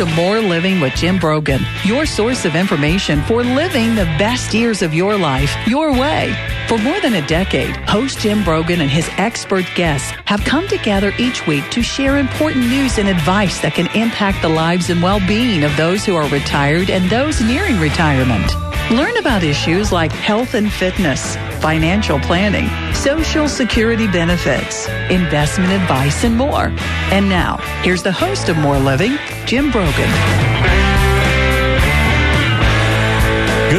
to More Living with Jim Brogan, your source of information for living the best years of your life your way. For more than a decade, host Jim Brogan and his expert guests have come together each week to share important news and advice that can impact the lives and well being of those who are retired and those nearing retirement. Learn about issues like health and fitness, financial planning, social security benefits, investment advice, and more. And now, here's the host of More Living, Jim Brogan.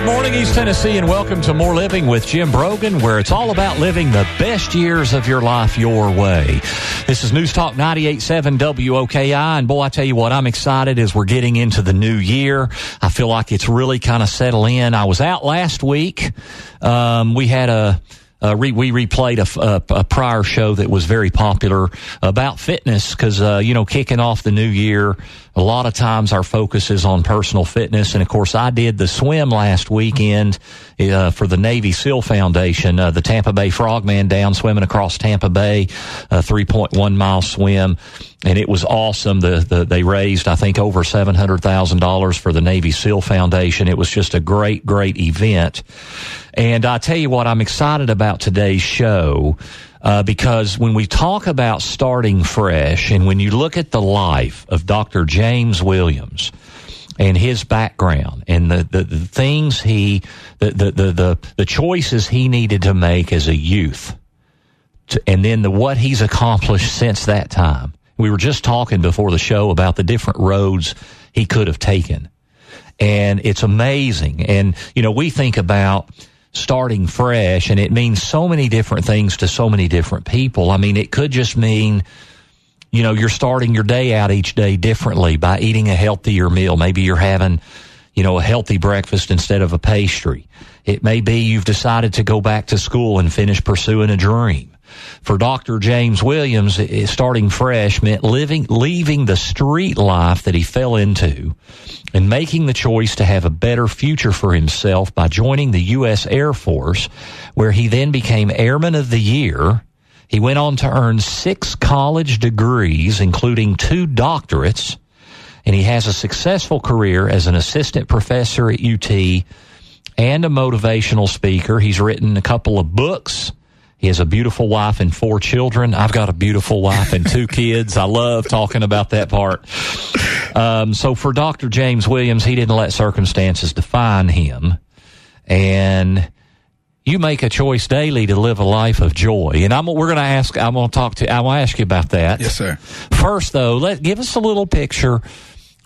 Good morning, East Tennessee, and welcome to More Living with Jim Brogan, where it's all about living the best years of your life your way. This is News Talk 98.7 WOKI, and boy, I tell you what, I'm excited as we're getting into the new year. I feel like it's really kind of settled in. I was out last week. Um, we had a uh, re- we replayed a, a, a, prior show that was very popular about fitness because, uh, you know, kicking off the new year, a lot of times our focus is on personal fitness. And of course, I did the swim last weekend uh, for the Navy SEAL Foundation, uh, the Tampa Bay Frogman down swimming across Tampa Bay, a 3.1 mile swim. And it was awesome. The, the they raised, I think, over $700,000 for the Navy SEAL Foundation. It was just a great, great event. And I tell you what, I'm excited about today's show. Uh, because when we talk about starting fresh and when you look at the life of Dr. James Williams and his background and the, the, the things he, the, the, the, the, choices he needed to make as a youth to, and then the, what he's accomplished since that time. We were just talking before the show about the different roads he could have taken. And it's amazing. And, you know, we think about, starting fresh and it means so many different things to so many different people. I mean, it could just mean, you know, you're starting your day out each day differently by eating a healthier meal. Maybe you're having, you know, a healthy breakfast instead of a pastry. It may be you've decided to go back to school and finish pursuing a dream. For Dr. James Williams, starting fresh meant living, leaving the street life that he fell into and making the choice to have a better future for himself by joining the U.S. Air Force, where he then became Airman of the Year. He went on to earn six college degrees, including two doctorates, and he has a successful career as an assistant professor at UT and a motivational speaker. He's written a couple of books he has a beautiful wife and four children. I've got a beautiful wife and two kids. I love talking about that part. Um, so for Dr. James Williams, he didn't let circumstances define him. And you make a choice daily to live a life of joy. And I'm, we're going to ask, I'm going to talk to, I want to ask you about that. Yes, sir. First though, let, give us a little picture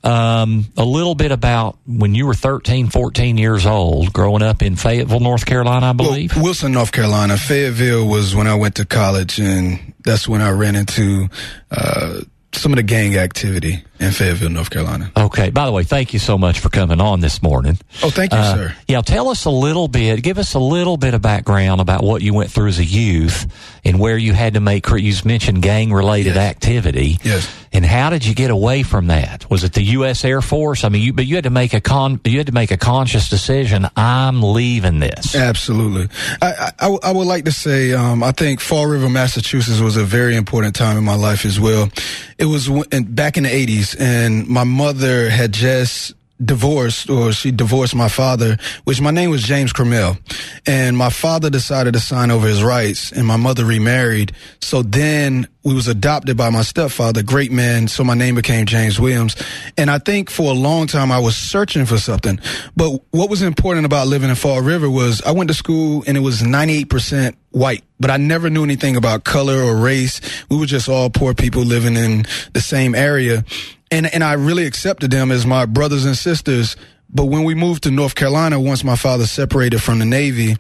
um, a little bit about when you were 13, 14 years old, growing up in Fayetteville, North Carolina, I believe. Well, Wilson, North Carolina. Fayetteville was when I went to college, and that's when I ran into uh, some of the gang activity in Fayetteville, North Carolina. Okay. By the way, thank you so much for coming on this morning. Oh, thank you, uh, sir. Yeah, tell us a little bit, give us a little bit of background about what you went through as a youth and where you had to make, you mentioned gang related yes. activity. Yes. And how did you get away from that? Was it the U.S. Air Force? I mean, you, but you had to make a con, you had to make a conscious decision. I'm leaving this. Absolutely. I, I, I would like to say, um, I think Fall River, Massachusetts was a very important time in my life as well. It was back in the 80s and my mother had just divorced or she divorced my father, which my name was James Cromell. And my father decided to sign over his rights and my mother remarried. So then we was adopted by my stepfather, great man. So my name became James Williams. And I think for a long time I was searching for something. But what was important about living in Fall River was I went to school and it was 98% white, but I never knew anything about color or race. We were just all poor people living in the same area and and I really accepted them as my brothers and sisters. But when we moved to North Carolina, once my father separated from the Navy,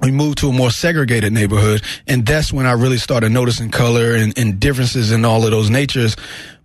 we moved to a more segregated neighborhood, and that's when I really started noticing color and, and differences in all of those natures.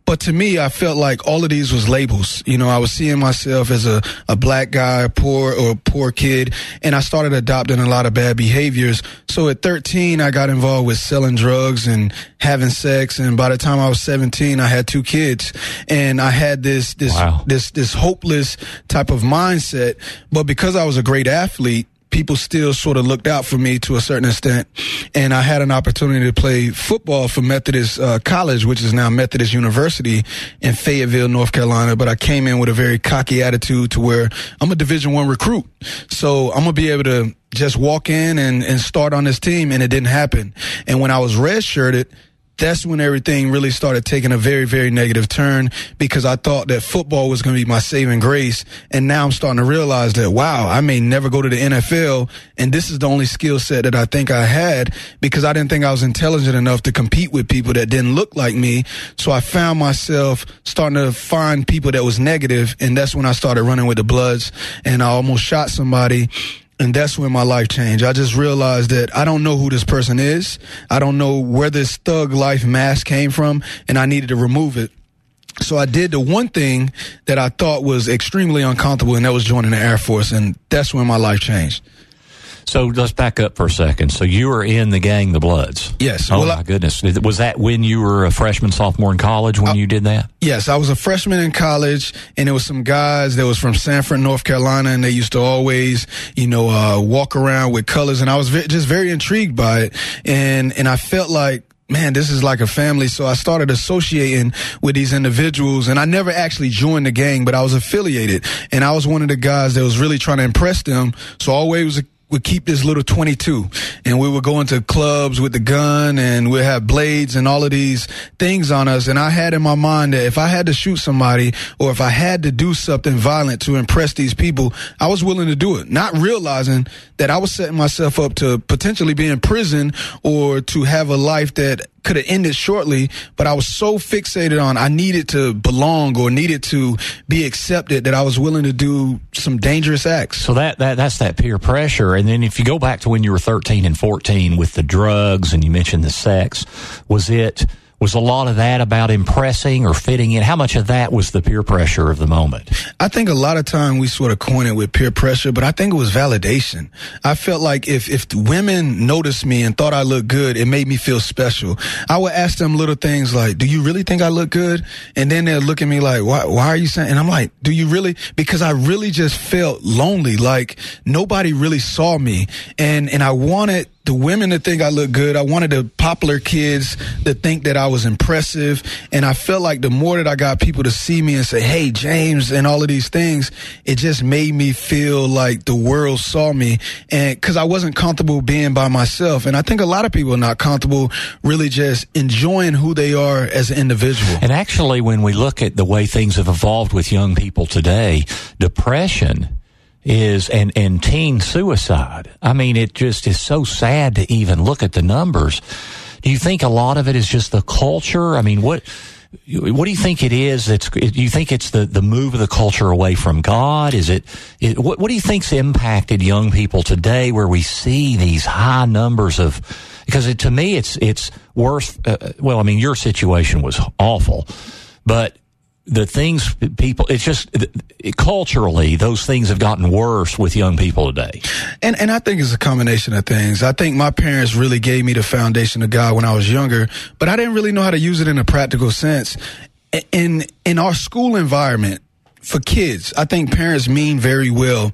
But to me, I felt like all of these was labels. You know, I was seeing myself as a, a black guy, poor or poor kid, and I started adopting a lot of bad behaviors. So at 13, I got involved with selling drugs and having sex. And by the time I was 17, I had two kids and I had this, this, wow. this, this hopeless type of mindset. But because I was a great athlete, people still sort of looked out for me to a certain extent. And I had an opportunity to play football for Methodist uh, College, which is now Methodist University in Fayetteville, North Carolina. But I came in with a very cocky attitude to where I'm a Division One recruit, so I'm gonna be able to just walk in and, and start on this team, and it didn't happen. And when I was redshirted that's when everything really started taking a very, very negative turn because I thought that football was going to be my saving grace. And now I'm starting to realize that, wow, I may never go to the NFL. And this is the only skill set that I think I had because I didn't think I was intelligent enough to compete with people that didn't look like me. So I found myself starting to find people that was negative, And that's when I started running with the Bloods and I almost shot somebody and that's when my life changed. I just realized that I don't know who this person is. I don't know where this thug life mask came from, and I needed to remove it. So I did the one thing that I thought was extremely uncomfortable, and that was joining the Air Force, and that's when my life changed. So let's back up for a second. So you were in the gang, the Bloods. Yes. Oh well, my I, goodness. Was that when you were a freshman, sophomore in college when I, you did that? Yes, I was a freshman in college, and there was some guys that was from Sanford, North Carolina, and they used to always, you know, uh, walk around with colors, and I was ve- just very intrigued by it, and and I felt like man, this is like a family. So I started associating with these individuals and I never actually joined the gang, but I was affiliated and I was one of the guys that was really trying to impress them. So always would keep this little 22 and we would go into clubs with the gun and we'd have blades and all of these things on us. And I had in my mind that if I had to shoot somebody or if I had to do something violent to impress these people, I was willing to do it, not realizing that I was setting myself up to potentially be in prison or to have a life that could have ended shortly, but I was so fixated on I needed to belong or needed to be accepted that I was willing to do some dangerous acts. So that, that that's that peer pressure. And then if you go back to when you were 13 and 14 with the drugs and you mentioned the sex, was it was a lot of that about impressing or fitting in? How much of that was the peer pressure of the moment? I think a lot of time we sort of coin it with peer pressure, but I think it was validation. I felt like if, if women noticed me and thought I looked good, it made me feel special. I would ask them little things like, do you really think I look good? And then they'd look at me like, why, why are you saying? And I'm like, do you really? Because I really just felt lonely. Like nobody really saw me and, and I wanted the women to think I look good. I wanted the popular kids to think that I was impressive. And I felt like the more that I got people to see me and say, Hey, James, and all of these things, it just made me feel like the world saw me. And cause I wasn't comfortable being by myself. And I think a lot of people are not comfortable really just enjoying who they are as an individual. And actually, when we look at the way things have evolved with young people today, depression is and and teen suicide. I mean, it just is so sad to even look at the numbers. Do you think a lot of it is just the culture? I mean, what what do you think it is? That's you think it's the the move of the culture away from God? Is it, it what what do you think's impacted young people today, where we see these high numbers of? Because it, to me, it's it's worse. Uh, well, I mean, your situation was awful, but the things people it's just culturally those things have gotten worse with young people today and and i think it's a combination of things i think my parents really gave me the foundation of god when i was younger but i didn't really know how to use it in a practical sense in in our school environment for kids, I think parents mean very well.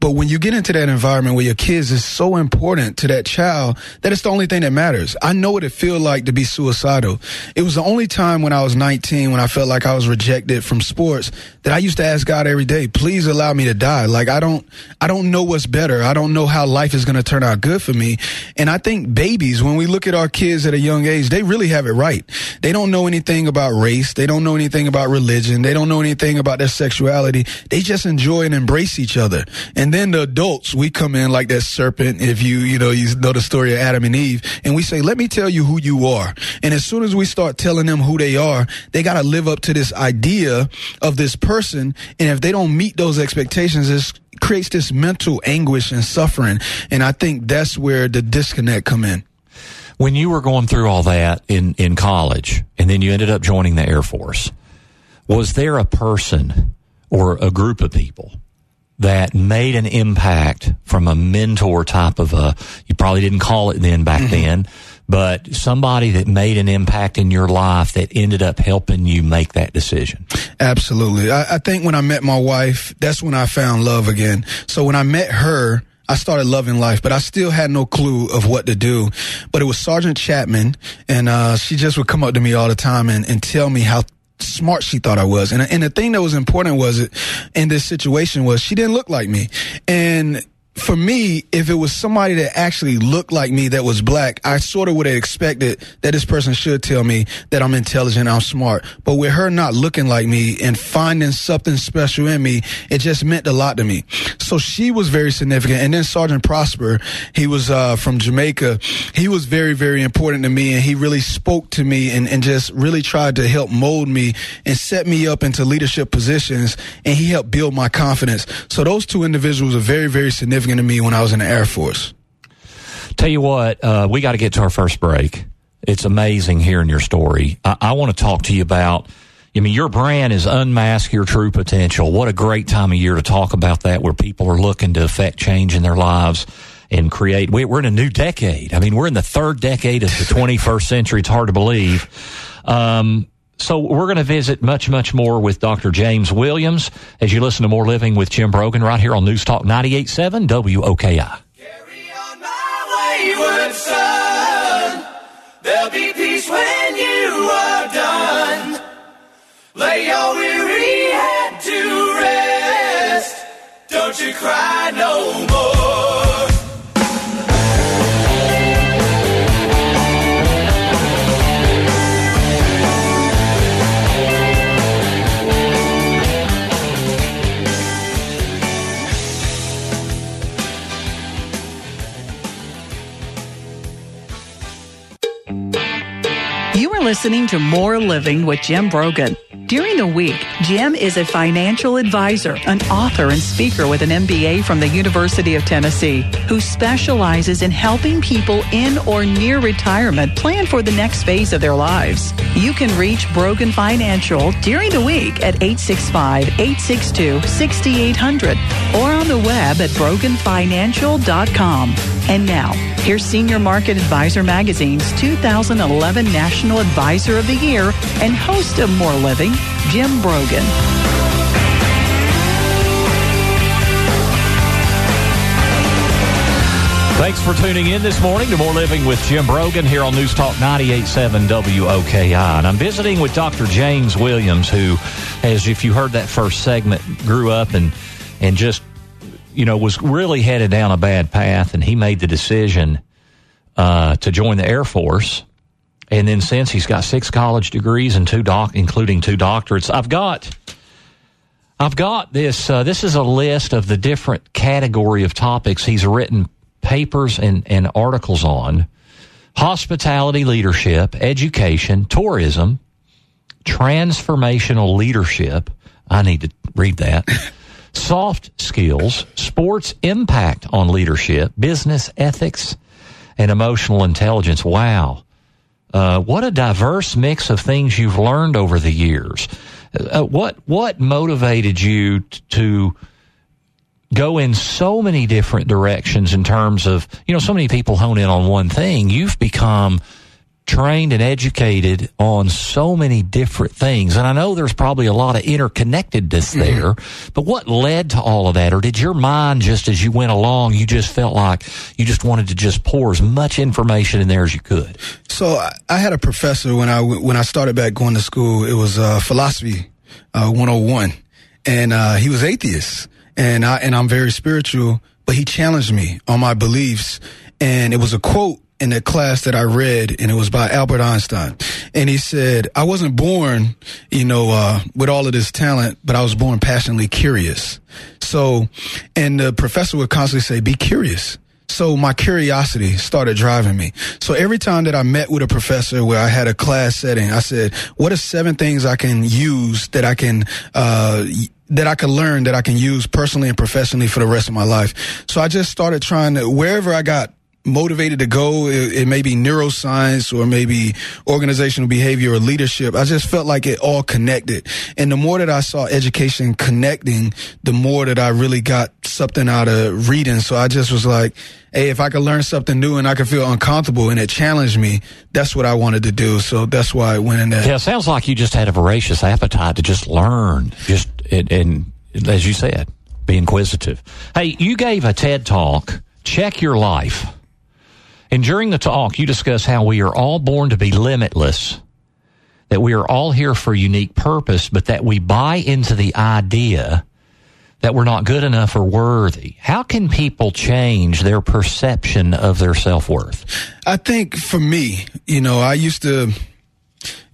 But when you get into that environment where your kids is so important to that child that it's the only thing that matters. I know what it feels like to be suicidal. It was the only time when I was 19 when I felt like I was rejected from sports that I used to ask God every day, please allow me to die. Like I don't, I don't know what's better. I don't know how life is going to turn out good for me. And I think babies, when we look at our kids at a young age, they really have it right. They don't know anything about race. They don't know anything about religion. They don't know anything about their sexuality. They just enjoy and embrace each other. And then the adults, we come in like that serpent. If you, you know, you know the story of Adam and Eve and we say, let me tell you who you are. And as soon as we start telling them who they are, they got to live up to this idea of this person. And if they don't meet those expectations, it creates this mental anguish and suffering. And I think that's where the disconnect come in. When you were going through all that in, in college and then you ended up joining the Air Force, was there a person or a group of people that made an impact from a mentor type of a, you probably didn't call it then back mm-hmm. then, but somebody that made an impact in your life that ended up helping you make that decision. Absolutely. I, I think when I met my wife, that's when I found love again. So when I met her, I started loving life, but I still had no clue of what to do. But it was Sergeant Chapman, and uh, she just would come up to me all the time and, and tell me how smart she thought I was. And, and the thing that was important was it in this situation was she didn't look like me. And for me, if it was somebody that actually looked like me that was black, I sort of would have expected that this person should tell me that I'm intelligent, I'm smart. But with her not looking like me and finding something special in me, it just meant a lot to me. So she was very significant. And then Sergeant Prosper, he was uh, from Jamaica. He was very, very important to me, and he really spoke to me and, and just really tried to help mold me and set me up into leadership positions. And he helped build my confidence. So those two individuals are very, very significant significant to me when I was in the Air Force. Tell you what, uh, we got to get to our first break. It's amazing hearing your story. I, I want to talk to you about. I mean, your brand is unmask your true potential. What a great time of year to talk about that, where people are looking to affect change in their lives and create. We, are in a new decade. I mean, we're in the third decade of the 21st century. It's hard to believe. Um, so we're going to visit much, much more with Dr. James Williams as you listen to More Living with Jim Brogan right here on News Talk 98.7 WOKI. Carry on my wayward son. There'll be peace when you are done. Lay your weary head to rest. Don't you cry no more. Listening to More Living with Jim Brogan. During the week, Jim is a financial advisor, an author, and speaker with an MBA from the University of Tennessee who specializes in helping people in or near retirement plan for the next phase of their lives. You can reach Brogan Financial during the week at 865 862 6800 or on the web at broganfinancial.com. And now, here's Senior Market Advisor Magazine's 2011 National Advisor of the Year and host of More Living, Jim Brogan. Thanks for tuning in this morning to More Living with Jim Brogan here on News Talk 98.7 WOKI. And I'm visiting with Dr. James Williams, who, as if you heard that first segment, grew up and, and just you know, was really headed down a bad path, and he made the decision uh, to join the Air Force. And then since he's got six college degrees and two doc, including two doctorates, I've got, I've got this. Uh, this is a list of the different category of topics he's written papers and, and articles on: hospitality leadership, education, tourism, transformational leadership. I need to read that. Soft skills, sports impact on leadership, business ethics, and emotional intelligence. Wow. Uh, what a diverse mix of things you've learned over the years. Uh, what what motivated you t- to go in so many different directions in terms of you know so many people hone in on one thing. You've become trained and educated on so many different things. And I know there's probably a lot of interconnectedness mm-hmm. there, but what led to all of that? Or did your mind just as you went along, you just felt like you just wanted to just pour as much information in there as you could? So I had a professor when I, when I started back going to school, it was uh, philosophy uh, 101 and uh, he was atheist and I, and I'm very spiritual, but he challenged me on my beliefs. And it was a quote in a class that I read, and it was by Albert Einstein. And he said, I wasn't born, you know, uh, with all of this talent, but I was born passionately curious. So, and the professor would constantly say, be curious. So my curiosity started driving me. So every time that I met with a professor where I had a class setting, I said, what are seven things I can use that I can, uh, that I can learn that I can use personally and professionally for the rest of my life. So I just started trying to, wherever I got motivated to go. It, it, may be neuroscience or maybe organizational behavior or leadership. I just felt like it all connected. And the more that I saw education connecting, the more that I really got something out of reading. So I just was like, Hey, if I could learn something new and I could feel uncomfortable and it challenged me, that's what I wanted to do. So that's why I went in there. Yeah, it sounds like you just had a voracious appetite to just learn, just and, and as you said, Be inquisitive. Hey, you gave a TED talk, Check Your Life. And during the talk, you discuss how we are all born to be limitless, that we are all here for a unique purpose, but that we buy into the idea that we're not good enough or worthy. How can people change their perception of their self worth? I think for me, you know, I used to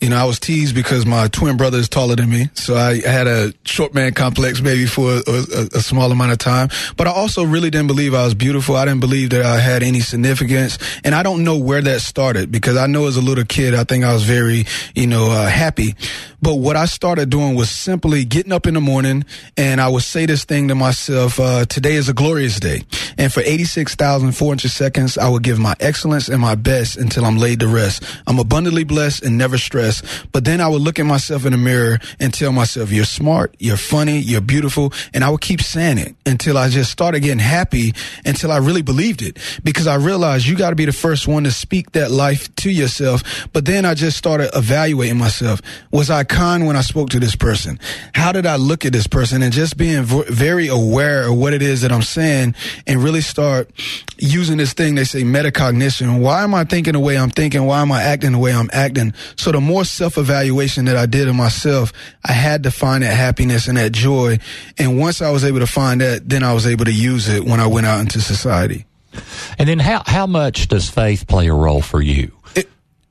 you know, I was teased because my twin brother is taller than me. So I had a short man complex maybe for a, a, a, small amount of time. But I also really didn't believe I was beautiful. I didn't believe that I had any significance. And I don't know where that started because I know as a little kid, I think I was very, you know, uh, happy. But what I started doing was simply getting up in the morning and I would say this thing to myself, uh, today is a glorious day. And for 86,400 seconds, I would give my excellence and my best until I'm laid to rest. I'm abundantly blessed and never stressed. But then I would look at myself in the mirror and tell myself, you're smart, you're funny, you're beautiful. And I would keep saying it until I just started getting happy until I really believed it because I realized you got to be the first one to speak that life to yourself. But then I just started evaluating myself. Was I kind when I spoke to this person? How did I look at this person? And just being v- very aware of what it is that I'm saying and really start using this thing they say metacognition. Why am I thinking the way I'm thinking? Why am I acting the way I'm acting? So the more self evaluation that I did of myself, I had to find that happiness and that joy. And once I was able to find that, then I was able to use it when I went out into society. And then how, how much does faith play a role for you?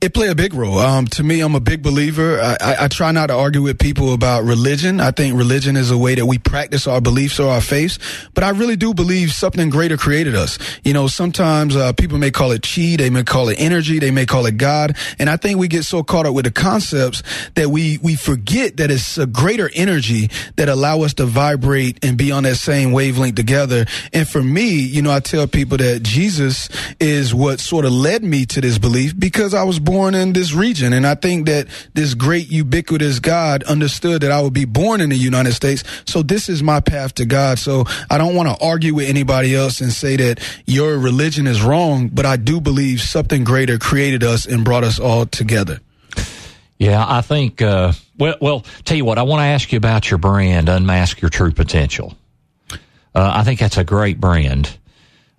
It play a big role. Um, to me, I'm a big believer. I, I, I, try not to argue with people about religion. I think religion is a way that we practice our beliefs or our faiths. But I really do believe something greater created us. You know, sometimes uh, people may call it chi, they may call it energy, they may call it God. And I think we get so caught up with the concepts that we we forget that it's a greater energy that allow us to vibrate and be on that same wavelength together. And for me, you know, I tell people that Jesus is what sort of led me to this belief because I was born in this region. And I think that this great ubiquitous God understood that I would be born in the United States. So this is my path to God. So I don't want to argue with anybody else and say that your religion is wrong, but I do believe something greater created us and brought us all together. Yeah, I think, uh, well, well, tell you what, I want to ask you about your brand, Unmask Your True Potential. Uh, I think that's a great brand.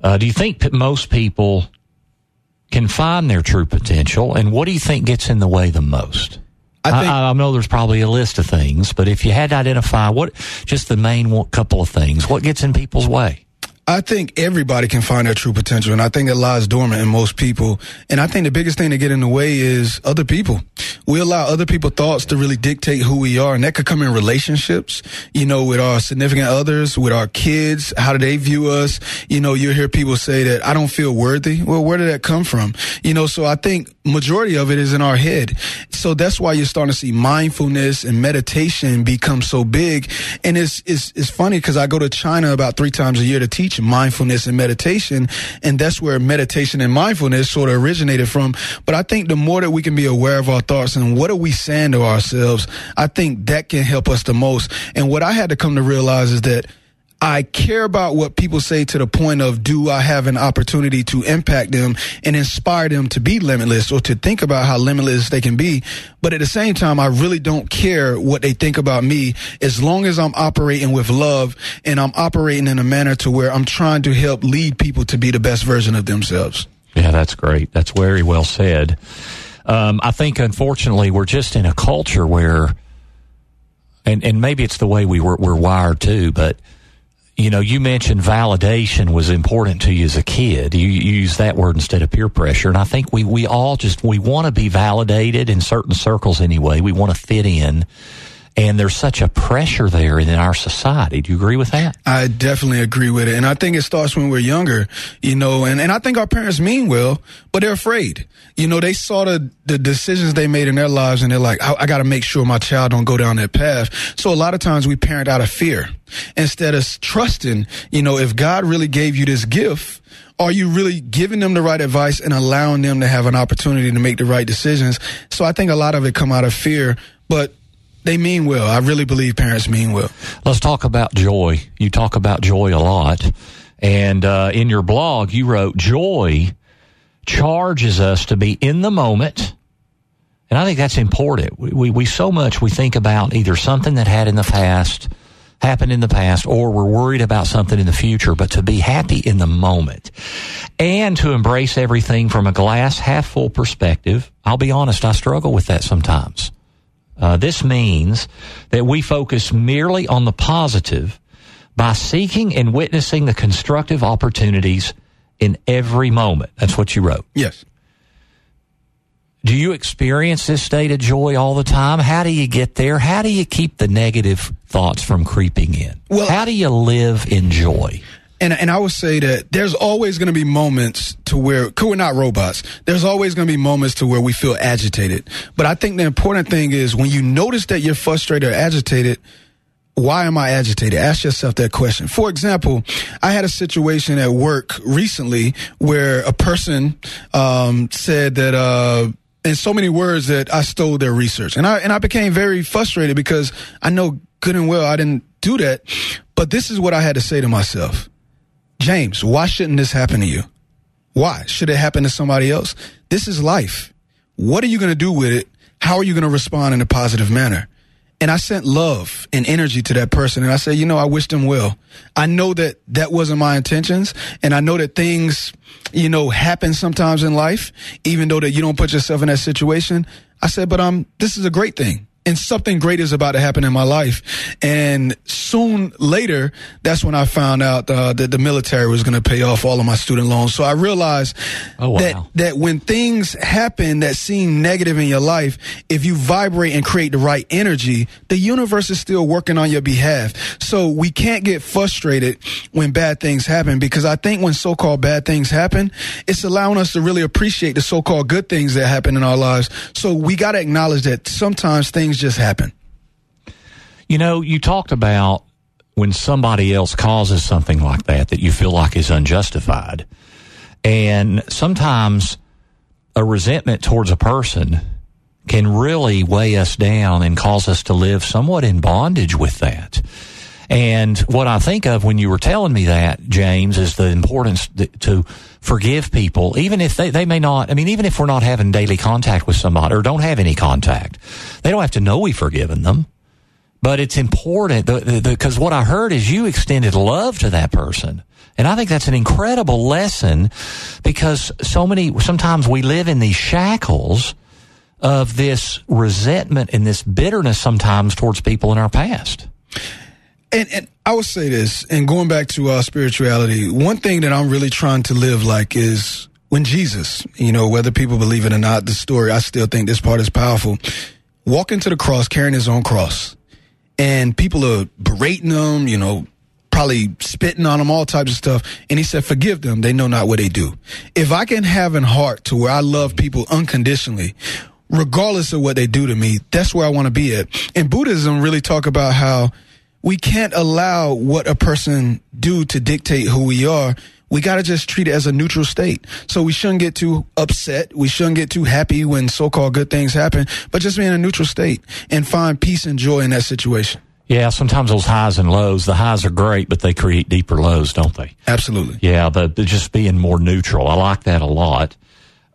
Uh, do you think most people can find their true potential, and what do you think gets in the way the most? I, think, I, I, know there's probably a list of things, but if you had to identify what, just the main couple of things, what gets in people's way? I think everybody can find their true potential, and I think it lies dormant in most people. And I think the biggest thing to get in the way is other people. We allow other people's thoughts to really dictate who we are, and that could come in relationships, you know, with our significant others, with our kids. How do they view us? You know, you hear people say that I don't feel worthy. Well, where did that come from? You know, so I think majority of it is in our head. So that's why you're starting to see mindfulness and meditation become so big. And it's it's it's funny because I go to China about three times a year to teach mindfulness and meditation. And that's where meditation and mindfulness sort of originated from. But I think the more that we can be aware of our thoughts and what are we saying to ourselves, I think that can help us the most. And what I had to come to realize is that I care about what people say to the point of do I have an opportunity to impact them and inspire them to be limitless or to think about how limitless they can be. But at the same time, I really don't care what they think about me as long as I'm operating with love and I'm operating in a manner to where I'm trying to help lead people to be the best version of themselves. Yeah, that's great. That's very well said. Um, I think unfortunately we're just in a culture where, and, and maybe it's the way we were, we're wired too, but you know, you mentioned validation was important to you as a kid. You, you use that word instead of peer pressure. And I think we, we all just, we want to be validated in certain circles anyway. We want to fit in. And there's such a pressure there in our society. Do you agree with that? I definitely agree with it. And I think it starts when we're younger, you know, and, and I think our parents mean well, but they're afraid. You know, they saw the, the decisions they made in their lives and they're like, I, I got to make sure my child don't go down that path. So a lot of times we parent out of fear instead of trusting, you know, if God really gave you this gift, are you really giving them the right advice and allowing them to have an opportunity to make the right decisions? So I think a lot of it come out of fear, but they mean well. I really believe parents mean well. Let's talk about joy. You talk about joy a lot. And uh, in your blog, you wrote, Joy charges us to be in the moment. And I think that's important. We, we, we so much we think about either something that had in the past, happened in the past or we're worried about something in the future, but to be happy in the moment and to embrace everything from a glass half full perspective. I'll be honest, I struggle with that sometimes. Uh, this means that we focus merely on the positive by seeking and witnessing the constructive opportunities in every moment. That's what you wrote. Yes. Do you experience this state of joy all the time? How do you get there? How do you keep the negative thoughts from creeping in? Well- How do you live in joy? And and I would say that there's always going to be moments to where we're not robots. There's always going to be moments to where we feel agitated. But I think the important thing is when you notice that you're frustrated or agitated, why am I agitated? Ask yourself that question. For example, I had a situation at work recently where a person um, said that. Uh, in so many words that I stole their research. And I and I became very frustrated because I know good and well I didn't do that. But this is what I had to say to myself. James, why shouldn't this happen to you? Why? Should it happen to somebody else? This is life. What are you going to do with it? How are you going to respond in a positive manner? And I sent love and energy to that person. And I said, you know, I wish them well. I know that that wasn't my intentions. And I know that things, you know, happen sometimes in life, even though that you don't put yourself in that situation. I said, but um, this is a great thing. And something great is about to happen in my life. And soon later, that's when I found out uh, that the military was going to pay off all of my student loans. So I realized Oh, wow. that that when things happen that seem negative in your life, if you vibrate and create the right energy, the universe is still working on your behalf. So we can't get frustrated when bad things happen because I think when so-called bad things happen, it's allowing us to really appreciate the so-called good things that happen in our lives. So we got to acknowledge that sometimes things just happen. You know, you talked about when somebody else causes something like that that you feel like is unjustified. And sometimes a resentment towards a person can really weigh us down and cause us to live somewhat in bondage with that. And what I think of when you were telling me that, James, is the importance to forgive people, even if they, they may not, I mean, even if we're not having daily contact with somebody or don't have any contact, they don't have to know we've forgiven them. But it's important because what I heard is you extended love to that person. And I think that's an incredible lesson because so many, sometimes we live in these shackles of this resentment and this bitterness sometimes towards people in our past. And, and I would say this, and going back to uh, spirituality, one thing that I'm really trying to live like is when Jesus, you know, whether people believe it or not, the story, I still think this part is powerful. Walking to the cross, carrying his own cross, and people are berating him, you know, probably spitting on him, all types of stuff. And he said, forgive them. They know not what they do. If I can have a heart to where I love people unconditionally, regardless of what they do to me, that's where I want to be at. And Buddhism really talk about how we can't allow what a person do to dictate who we are. We got to just treat it as a neutral state. So we shouldn't get too upset. We shouldn't get too happy when so-called good things happen, but just be in a neutral state and find peace and joy in that situation. Yeah, sometimes those highs and lows, the highs are great, but they create deeper lows, don't they? Absolutely. Yeah, the just being more neutral. I like that a lot.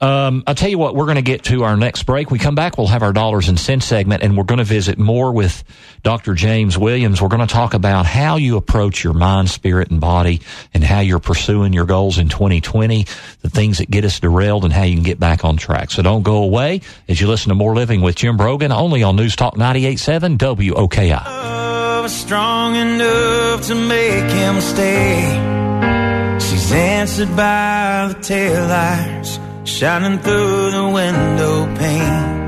Um, I'll tell you what, we're going to get to our next break. We come back, we'll have our dollars and cents segment, and we're going to visit more with Dr. James Williams. We're going to talk about how you approach your mind, spirit, and body, and how you're pursuing your goals in 2020, the things that get us derailed, and how you can get back on track. So don't go away as you listen to More Living with Jim Brogan, only on News Talk 98.7 WOKI. love is strong enough to make him stay. She's answered by the taillights shining through the window pane.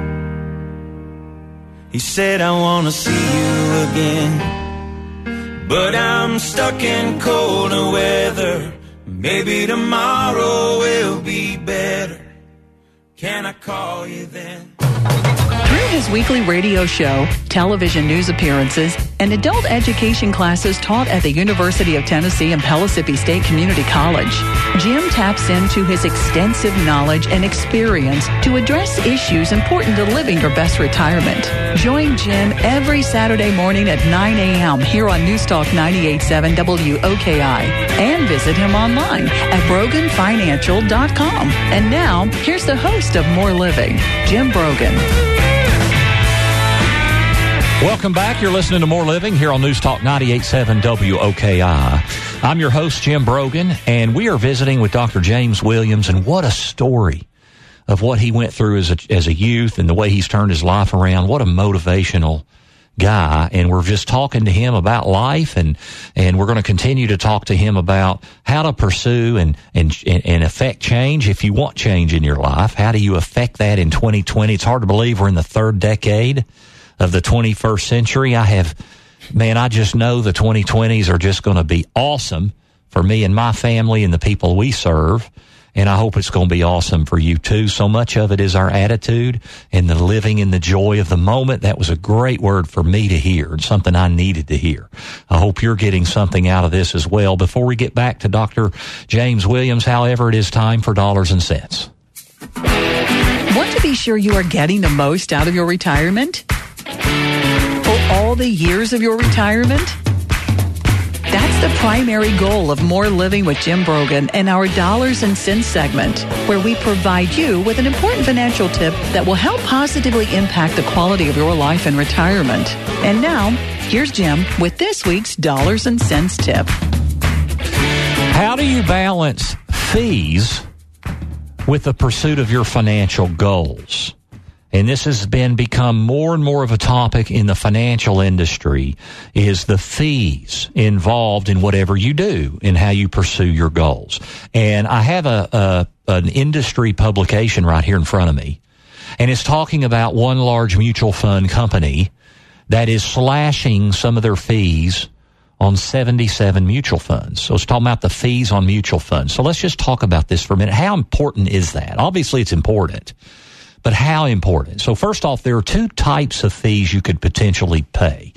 He said, I want to see you again. But I'm stuck in colder weather. Maybe tomorrow will be better. Can I call you then? Through his weekly radio show, television news appearances, and adult education classes taught at the University of Tennessee and Pellissippi State Community College, Jim taps into his extensive knowledge and experience to address issues important to living your best retirement. Join Jim every Saturday morning at 9 a.m. here on News Talk 98.7 WOKI and visit him online at broganfinancial.com. And now, here's the host of More Living, Jim Brogan. Welcome back. You're listening to More Living here on News Talk 98.7 WOKI. I'm your host, Jim Brogan, and we are visiting with Dr. James Williams, and what a story of what he went through as a, as a youth and the way he's turned his life around. What a motivational guy. And we're just talking to him about life and, and we're going to continue to talk to him about how to pursue and, and, and affect change. If you want change in your life, how do you affect that in 2020? It's hard to believe we're in the third decade of the 21st century. I have, man, I just know the 2020s are just going to be awesome for me and my family and the people we serve. And I hope it's going to be awesome for you too. So much of it is our attitude and the living in the joy of the moment. That was a great word for me to hear and something I needed to hear. I hope you're getting something out of this as well. Before we get back to Dr. James Williams, however, it is time for dollars and cents. Want to be sure you are getting the most out of your retirement? For all the years of your retirement? That's the primary goal of More Living with Jim Brogan and our Dollars and Cents segment, where we provide you with an important financial tip that will help positively impact the quality of your life in retirement. And now, here's Jim with this week's Dollars and Cents tip. How do you balance fees with the pursuit of your financial goals? And this has been become more and more of a topic in the financial industry is the fees involved in whatever you do and how you pursue your goals. And I have a, a an industry publication right here in front of me, and it's talking about one large mutual fund company that is slashing some of their fees on 77 mutual funds. So it's talking about the fees on mutual funds. So let's just talk about this for a minute. How important is that? Obviously, it's important but how important? So first off, there are two types of fees you could potentially pay.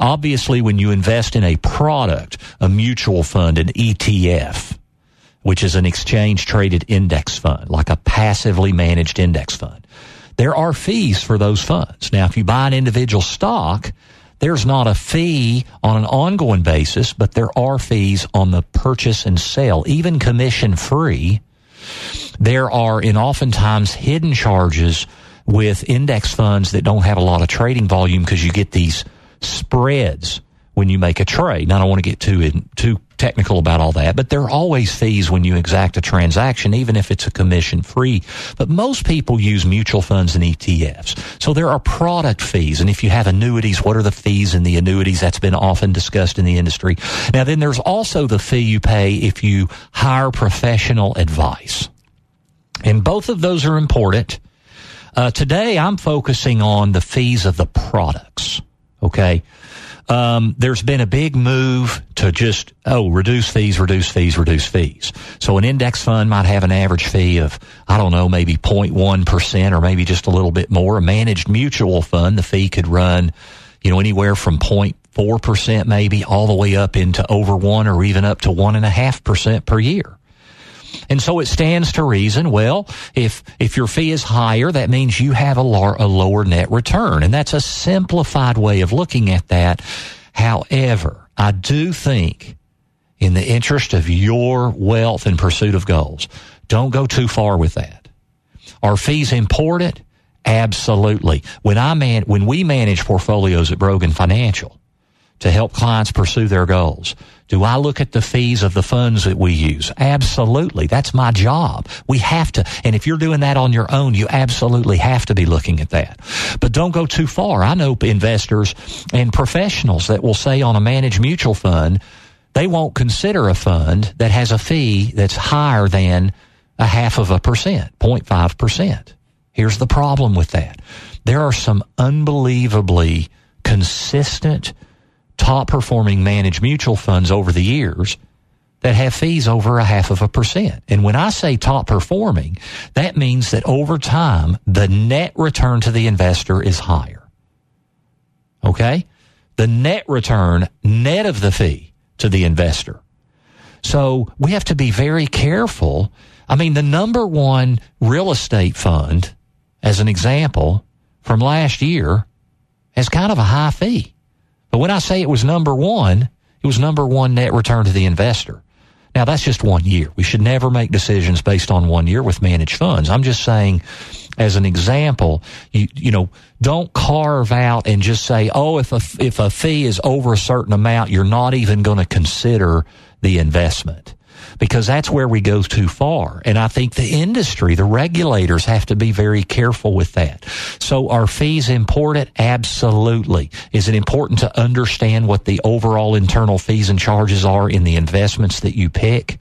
Obviously, when you invest in a product, a mutual fund, an ETF, which is an exchange traded index fund, like a passively managed index fund, there are fees for those funds. Now, if you buy an individual stock, there's not a fee on an ongoing basis, but there are fees on the purchase and sale, even commission free there are, in oftentimes, hidden charges with index funds that don't have a lot of trading volume because you get these spreads when you make a trade. Now, I don't want to get too in, too technical about all that, but there are always fees when you exact a transaction, even if it's a commission free. But most people use mutual funds and ETFs. So there are product fees. And if you have annuities, what are the fees in the annuities? That's been often discussed in the industry. Now, then there's also the fee you pay if you hire professional advice. And both of those are important. Uh, today, I'm focusing on the fees of the products. Okay. Um, there's been a big move to just, oh, reduce fees, reduce fees, reduce fees. So an index fund might have an average fee of, I don't know, maybe 0.1% or maybe just a little bit more. A managed mutual fund, the fee could run, you know, anywhere from 0.4% maybe all the way up into over one or even up to one and a half percent per year. And so it stands to reason, well, if, if your fee is higher, that means you have a, lar- a lower net return. And that's a simplified way of looking at that. However, I do think in the interest of your wealth and pursuit of goals, don't go too far with that. Are fees important? Absolutely. When I man, when we manage portfolios at Brogan Financial to help clients pursue their goals, do I look at the fees of the funds that we use? Absolutely. That's my job. We have to. And if you're doing that on your own, you absolutely have to be looking at that. But don't go too far. I know investors and professionals that will say on a managed mutual fund, they won't consider a fund that has a fee that's higher than a half of a percent, 0.5 percent. Here's the problem with that. There are some unbelievably consistent top performing managed mutual funds over the years that have fees over a half of a percent. And when I say top performing, that means that over time, the net return to the investor is higher. Okay? The net return, net of the fee to the investor. So we have to be very careful. I mean, the number one real estate fund, as an example, from last year has kind of a high fee. But when I say it was number one, it was number one net return to the investor. Now that's just one year. We should never make decisions based on one year with managed funds. I'm just saying as an example, you you know, don't carve out and just say, "Oh, if a if a fee is over a certain amount, you're not even going to consider the investment." Because that's where we go too far. And I think the industry, the regulators have to be very careful with that. So are fees important? Absolutely. Is it important to understand what the overall internal fees and charges are in the investments that you pick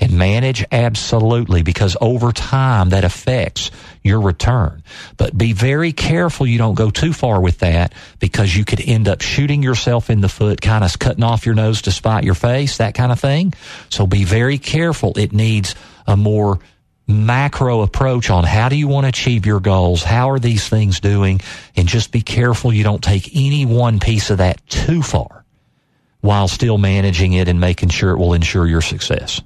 and manage? Absolutely. Because over time that affects your return. But be very careful you don't go too far with that because you could end up shooting yourself in the foot, kind of cutting off your nose to spite your face, that kind of thing. So be very careful. It needs a more macro approach on how do you want to achieve your goals? How are these things doing? And just be careful you don't take any one piece of that too far while still managing it and making sure it will ensure your success.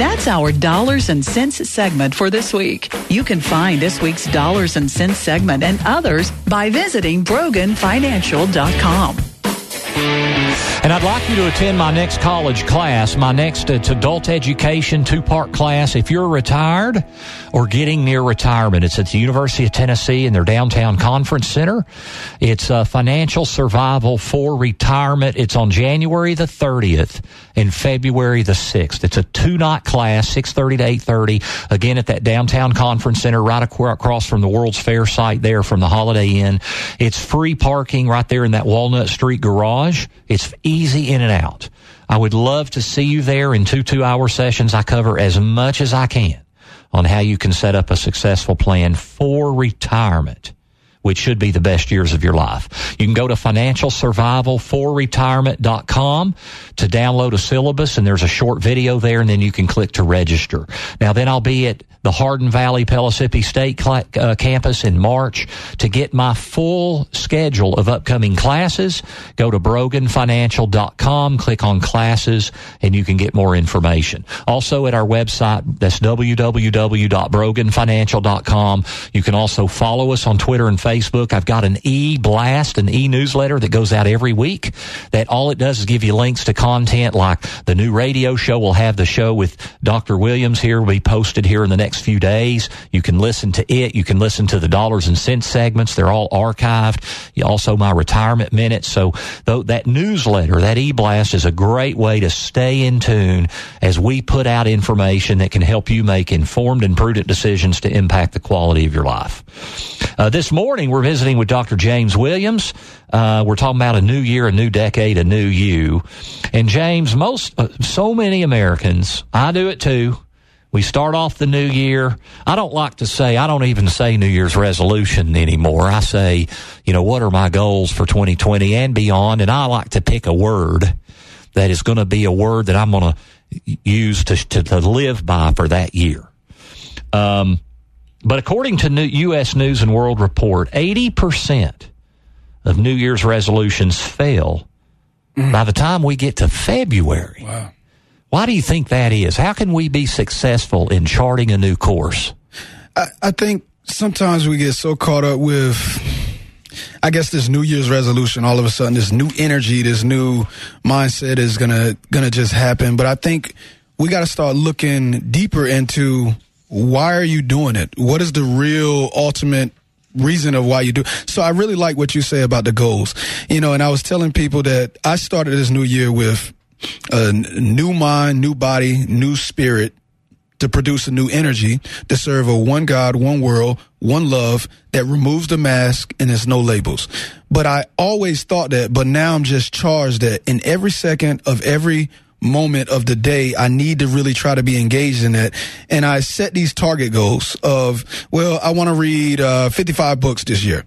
That's our dollars and cents segment for this week. You can find this week's dollars and cents segment and others by visiting broganfinancial.com. And I'd like you to attend my next college class, my next uh, adult education two part class. If you're retired or getting near retirement, it's at the University of Tennessee in their downtown conference center. It's uh, financial survival for retirement. It's on January the 30th and February the 6th. It's a two night class, 6.30 to 8.30. Again, at that downtown conference center right across from the World's Fair site there from the Holiday Inn. It's free parking right there in that Walnut Street garage. It's easy in and out. I would love to see you there in two two hour sessions. I cover as much as I can on how you can set up a successful plan for retirement which should be the best years of your life. You can go to financialsurvivalforretirement.com to download a syllabus and there's a short video there and then you can click to register. Now then I'll be at the Hardin Valley Pellissippi State cl- uh, campus in March. To get my full schedule of upcoming classes, go to broganfinancial.com, click on classes, and you can get more information. Also at our website, that's www.broganfinancial.com. You can also follow us on Twitter and Facebook. I've got an e-blast, an e-newsletter that goes out every week that all it does is give you links to content like the new radio show. We'll have the show with Dr. Williams here will be posted here in the next few days. You can listen to it. You can listen to the dollars and cents segments. They're all archived. Also my retirement minutes. So though that newsletter, that e-blast is a great way to stay in tune as we put out information that can help you make informed and prudent decisions to impact the quality of your life. Uh, this morning we're visiting with Dr. James Williams. Uh, we're talking about a new year, a new decade, a new you. And James, most, uh, so many Americans, I do it too, we start off the new year. I don't like to say, I don't even say New Year's resolution anymore. I say, you know, what are my goals for 2020 and beyond? And I like to pick a word that is going to be a word that I'm going to use to, to, to live by for that year. Um, but according to new U.S. News and World Report, 80% of New Year's resolutions fail mm. by the time we get to February. Wow. Why do you think that is? How can we be successful in charting a new course? I, I think sometimes we get so caught up with I guess this New Year's resolution, all of a sudden, this new energy, this new mindset is gonna gonna just happen. But I think we got to start looking deeper into why are you doing it? What is the real ultimate reason of why you do? So I really like what you say about the goals. You know, and I was telling people that I started this new year with a new mind, new body, new spirit to produce a new energy to serve a one God, one world, one love that removes the mask and there's no labels. But I always thought that, but now I'm just charged that in every second of every moment of the day, I need to really try to be engaged in it. And I set these target goals of, well, I want to read uh, 55 books this year.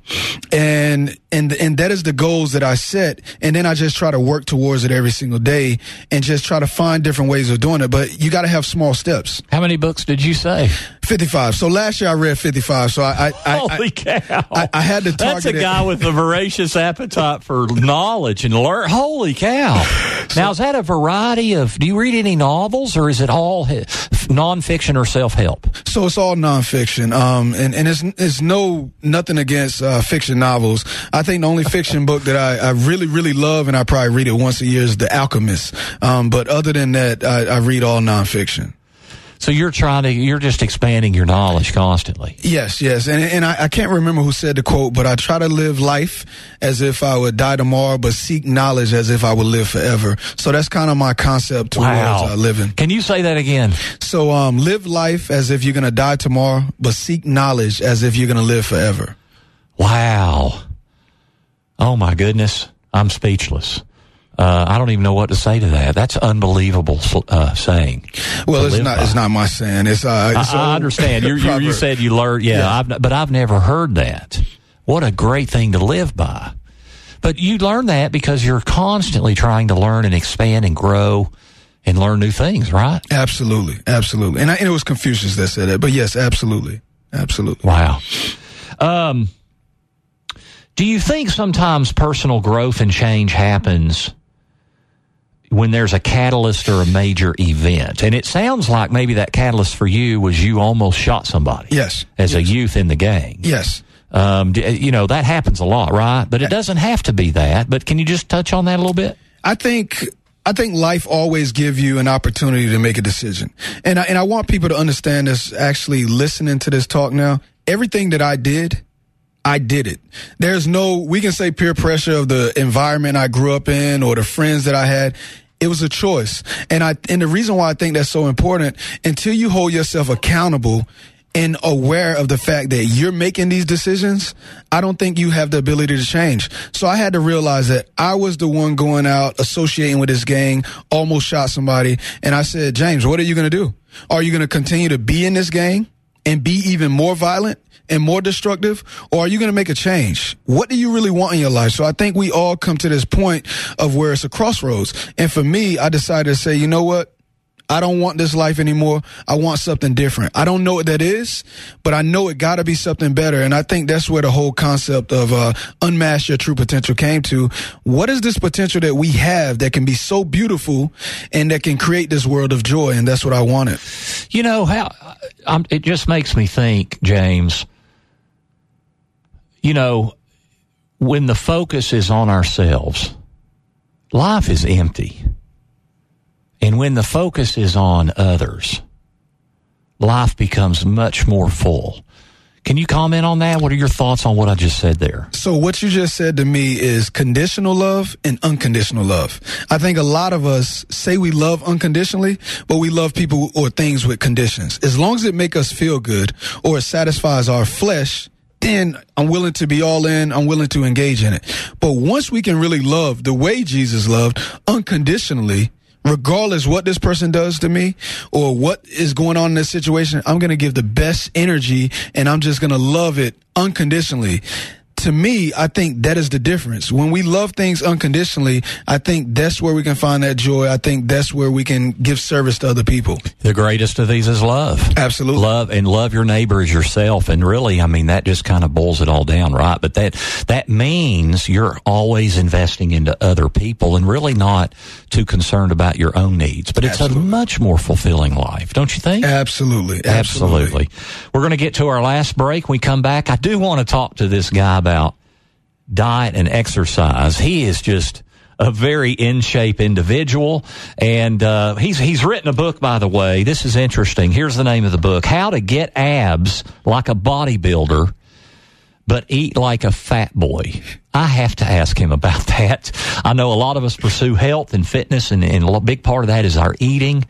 And, and, and that is the goals that I set. And then I just try to work towards it every single day and just try to find different ways of doing it. But you got to have small steps. How many books did you say? 55. So last year I read 55. So I, I, I holy cow. I, I, had to target That's a guy with a voracious appetite for knowledge and learn. Holy cow. So, now, is that a variety of, do you read any novels or is it all nonfiction or self help? So it's all nonfiction. Um, and, and it's, it's no, nothing against, uh, fiction novels. I think the only fiction book that I, I really, really love and I probably read it once a year is The Alchemist. Um, but other than that, I, I read all nonfiction. So you're trying to, you're just expanding your knowledge constantly. Yes, yes. And, and I, I can't remember who said the quote, but I try to live life as if I would die tomorrow, but seek knowledge as if I would live forever. So that's kind of my concept towards Wow. uh, living. Can you say that again? So um, live life as if you're going to die tomorrow, but seek knowledge as if you're going to live forever. Wow. Oh my goodness. I'm speechless. Uh, I don't even know what to say to that. That's unbelievable uh, saying. Well, it's not. by. It's not my saying. It's. Uh, it's I, I understand. You, you, you said you learned, yeah, Yeah. I've, but I've never heard that. What a great thing to live by. But you learn that because you're constantly trying to learn and expand and grow and learn new things, right? Absolutely, absolutely. And, I, and it was Confucius that said it, but yes, absolutely, absolutely. Wow. Um, do you think sometimes personal growth and change happens when there's a catalyst or a major event? And it sounds like maybe that catalyst for you was you almost shot somebody. Yes. As a youth in the gang. Yes. Um, you know, that happens a lot, right? But it doesn't have to be that. But can you just touch on that a little bit? I think I think life always give you an opportunity to make a decision, and I, and I want people to understand this. Actually, listening to this talk now, everything that I did. I did it. There's no, we can say peer pressure of the environment I grew up in or the friends that I had. It was a choice. And I, and the reason why I think that's so important, until you hold yourself accountable and aware of the fact that you're making these decisions, I don't think you have the ability to change. So I had to realize that I was the one going out, associating with this gang, almost shot somebody. And I said, James, what are you going to do? Are you going to continue to be in this gang and be even more violent? And more destructive or are you going to make a change what do you really want in your life so i think we all come to this point of where it's a crossroads and for me i decided to say you know what I don't want this life anymore. I want something different. I don't know what that is, but I know it got to be something better. And I think that's where the whole concept of uh, unmask your true potential came to. What is this potential that we have that can be so beautiful and that can create this world of joy? And that's what I wanted. You know how it just makes me think, James. You know, when the focus is on ourselves, life is empty. And when the focus is on others, life becomes much more full. Can you comment on that? What are your thoughts on what I just said there? So what you just said to me is conditional love and unconditional love. I think a lot of us say we love unconditionally, but we love people or things with conditions. As long as it makes us feel good or it satisfies our flesh, then I'm willing to be all in. I'm willing to engage in it. But once we can really love the way Jesus loved unconditionally, regardless what this person does to me or what is going on in this situation, I'm going to give the best energy and I'm just going to love it unconditionally. To me, I think that is the difference. When we love things unconditionally, I think that's where we can find that joy. I think that's where we can give service to other people. The greatest of these is love. Absolutely. Love and love your neighbor as yourself. And really, I mean, that just kind of boils it all down, right? But that, that means you're always investing into other people and really not too concerned about your own needs. But it's Absolutely. a much more fulfilling life, don't you think? Absolutely. Absolutely. We're going to get to our last break. When we come back, I do want to talk to this guy about diet and exercise. He is just a very in shape individual, and uh, he's he's written a book. By the way, this is interesting. Here's the name of the book: How to Get Abs Like a Bodybuilder. But eat like a fat boy. I have to ask him about that. I know a lot of us pursue health and fitness, and, and a big part of that is our eating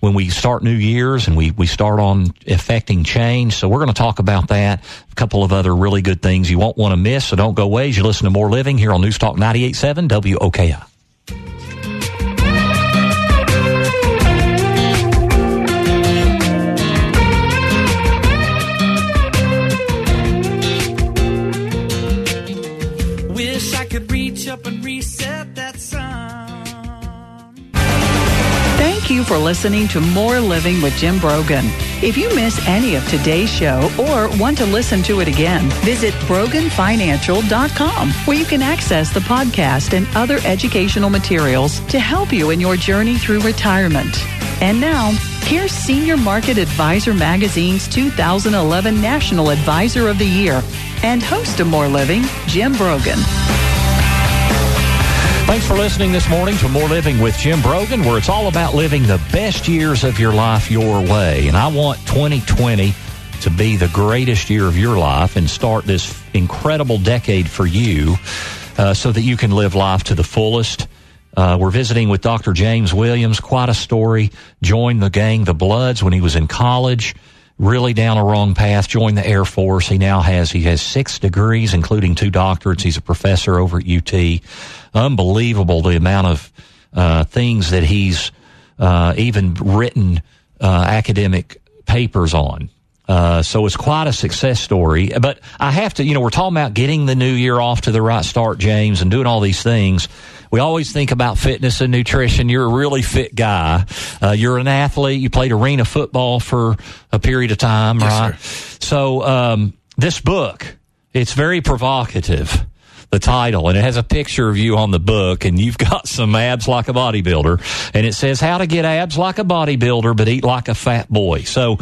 when we start new years and we, we start on affecting change. So we're going to talk about that. A couple of other really good things you won't want to miss. So don't go away as you listen to More Living here on News Talk 98.7 WOKI. You for listening to More Living with Jim Brogan. If you miss any of today's show or want to listen to it again, visit broganfinancial.com where you can access the podcast and other educational materials to help you in your journey through retirement. And now, here's Senior Market Advisor Magazine's 2011 National Advisor of the Year and host of More Living, Jim Brogan. Thanks for listening this morning to More Living with Jim Brogan, where it's all about living the best years of your life your way. And I want 2020 to be the greatest year of your life and start this incredible decade for you uh, so that you can live life to the fullest. Uh, we're visiting with Dr. James Williams. Quite a story. Joined the gang, the Bloods, when he was in college. Really down a wrong path. Joined the Air Force. He now has he has six degrees, including two doctorates. He's a professor over at UT. Unbelievable the amount of uh, things that he's uh, even written uh, academic papers on. Uh, so it's quite a success story. But I have to, you know, we're talking about getting the new year off to the right start, James, and doing all these things. We always think about fitness and nutrition. You're a really fit guy. Uh, you're an athlete. You played arena football for a period of time, Yes, right? So um, this book, it's very provocative. The title, and it has a picture of you on the book, and you've got some abs like a bodybuilder, and it says how to get abs like a bodybuilder but eat like a fat boy. So,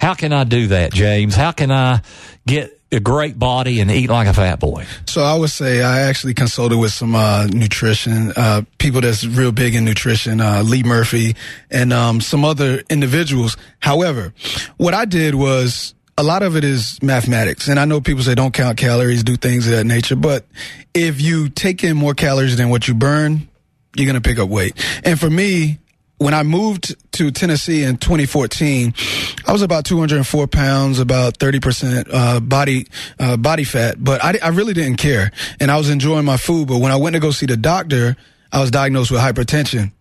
how can I do that, James? How can I get a great body and eat like a fat boy? So I would say I actually consulted with some uh, nutrition uh, people that's real big in nutrition, uh, Lee Murphy, and um, some other individuals. However, what I did was a lot of it is mathematics, and I know people say don't count calories, do things of that nature, but if you take in more calories than what you burn, you're gonna pick up weight. And for me, when I moved to Tennessee in 2014, I was about 204 pounds, about 30% uh, body uh, body fat, but I, I really didn't care, and I was enjoying my food. But when I went to go see the doctor, I was diagnosed with hypertension.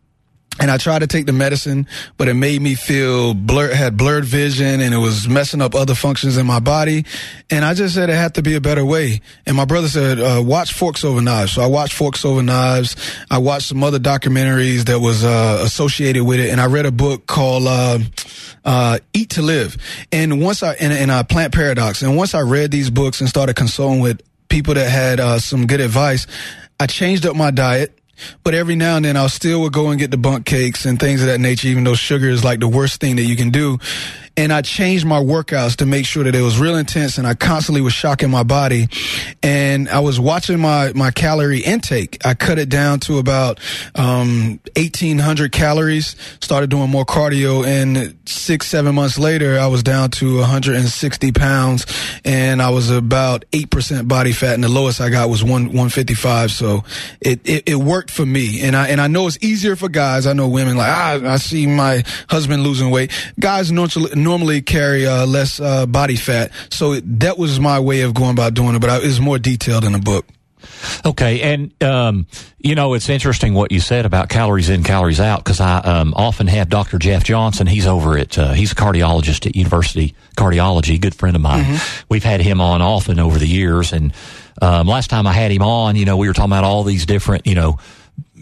And I tried to take the medicine, but it made me feel blur, had blurred vision and it was messing up other functions in my body. And I just said it had to be a better way. And my brother said, uh, watch Forks Over Knives. So I watched Forks Over Knives. I watched some other documentaries that was, uh, associated with it. And I read a book called, uh, uh, Eat to Live. And once I, and, and uh, Plant Paradox. And once I read these books and started consulting with people that had, uh, some good advice, I changed up my diet. But every now and then I'll still would go and get the Bundt cakes and things of that nature, even though sugar is like the worst thing that you can do. And I changed my workouts to make sure that it was real intense and I constantly was shocking my body. And I was watching my, my calorie intake. I cut it down to about, um, 1800 calories, started doing more cardio and six, seven months later, I was down to 160 pounds and I was about 8% body fat and the lowest I got was one, 155. So it, it, it worked for me. And I, and I know it's easier for guys. I know women like, ah, I see my husband losing weight. Guys normally, normally carry uh, less uh, body fat. So it, that was my way of going about doing it, but I, it was more detailed in the book. Okay, and um, you know it's interesting what you said about calories in, calories out, because I um, often have Dr. Jeff Johnson. He's over at uh, he's a cardiologist at University Cardiology, good friend of mine. We've had him on often over the years, and um, last time I had him on, you know, we were talking about all these different, you know,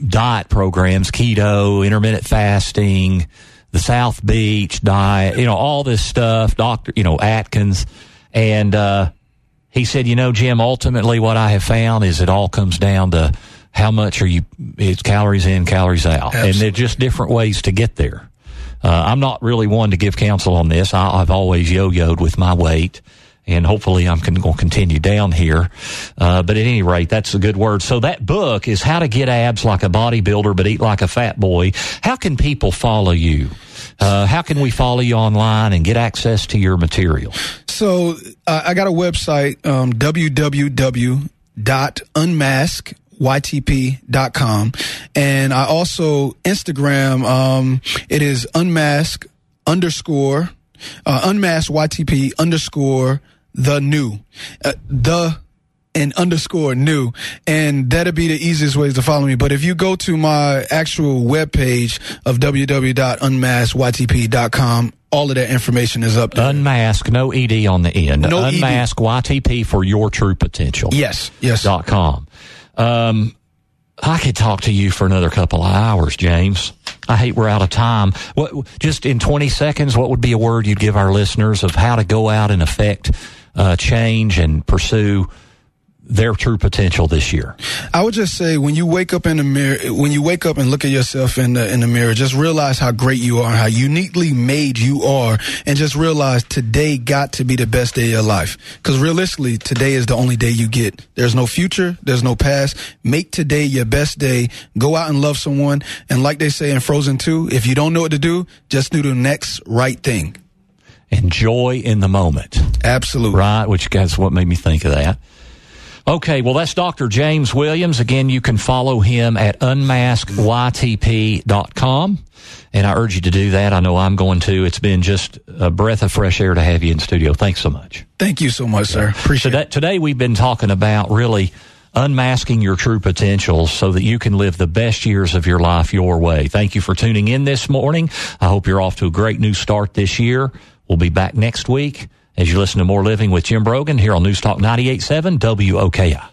diet programs, keto, intermittent fasting, the South Beach diet, you know, all this stuff. Doctor, you know, Atkins, and. uh he said, you know, Jim, ultimately what I have found is it all comes down to how much are you, it's calories in, calories out. And Absolutely. they're just different ways to get there. Uh, I'm not really one to give counsel on this. I, I've always yo-yoed with my weight and hopefully I'm going to continue down here. Uh, but at any rate, that's a good word. So that book is how to get abs like a bodybuilder, but eat like a fat boy. How can people follow you? Uh, how can we follow you online and get access to your material? So uh, I got a website, um, www.unmaskytp.com. And I also Instagram, um, it is unmask underscore, uh, unmask YTP underscore the new, uh, the and underscore new. And that'll be the easiest ways to follow me. But if you go to my actual webpage of www.unmaskytp.com, all of that information is up there. Unmask, no ED on the end. No ED. Unmask YTP for your true potential. yes, yes. Dot com. Um, I could talk to you for another couple of hours, James. I hate we're out of time. What, just in 20 seconds, what would be a word you'd give our listeners of how to go out and affect uh, change and pursue their true potential this year? I would just say when you wake up in the mirror, when you wake up and look at yourself in the in the mirror, just realize how great you are, how uniquely made you are, and just realize today got to be the best day of your life. Because realistically, today is the only day you get. There's no future, there's no past. Make today your best day. Go out and love someone, and like they say in Frozen 2, if you don't know what to do, just do the next right thing. Enjoy in the moment. Absolutely. Right, which that's what made me think of that. Okay, well, that's Dr. James Williams. Again, you can follow him at unmaskytp.com. And I urge you to do that. I know I'm going to. It's been just a breath of fresh air to have you in studio. Thanks so much. Thank you so much, sir. Appreciate today, it. Today, we've been talking about really unmasking your true potential so that you can live the best years of your life your way. Thank you for tuning in this morning. I hope you're off to a great new start this year. We'll be back next week as you listen to More Living with Jim Brogan here on News Talk 98.7 WOKI.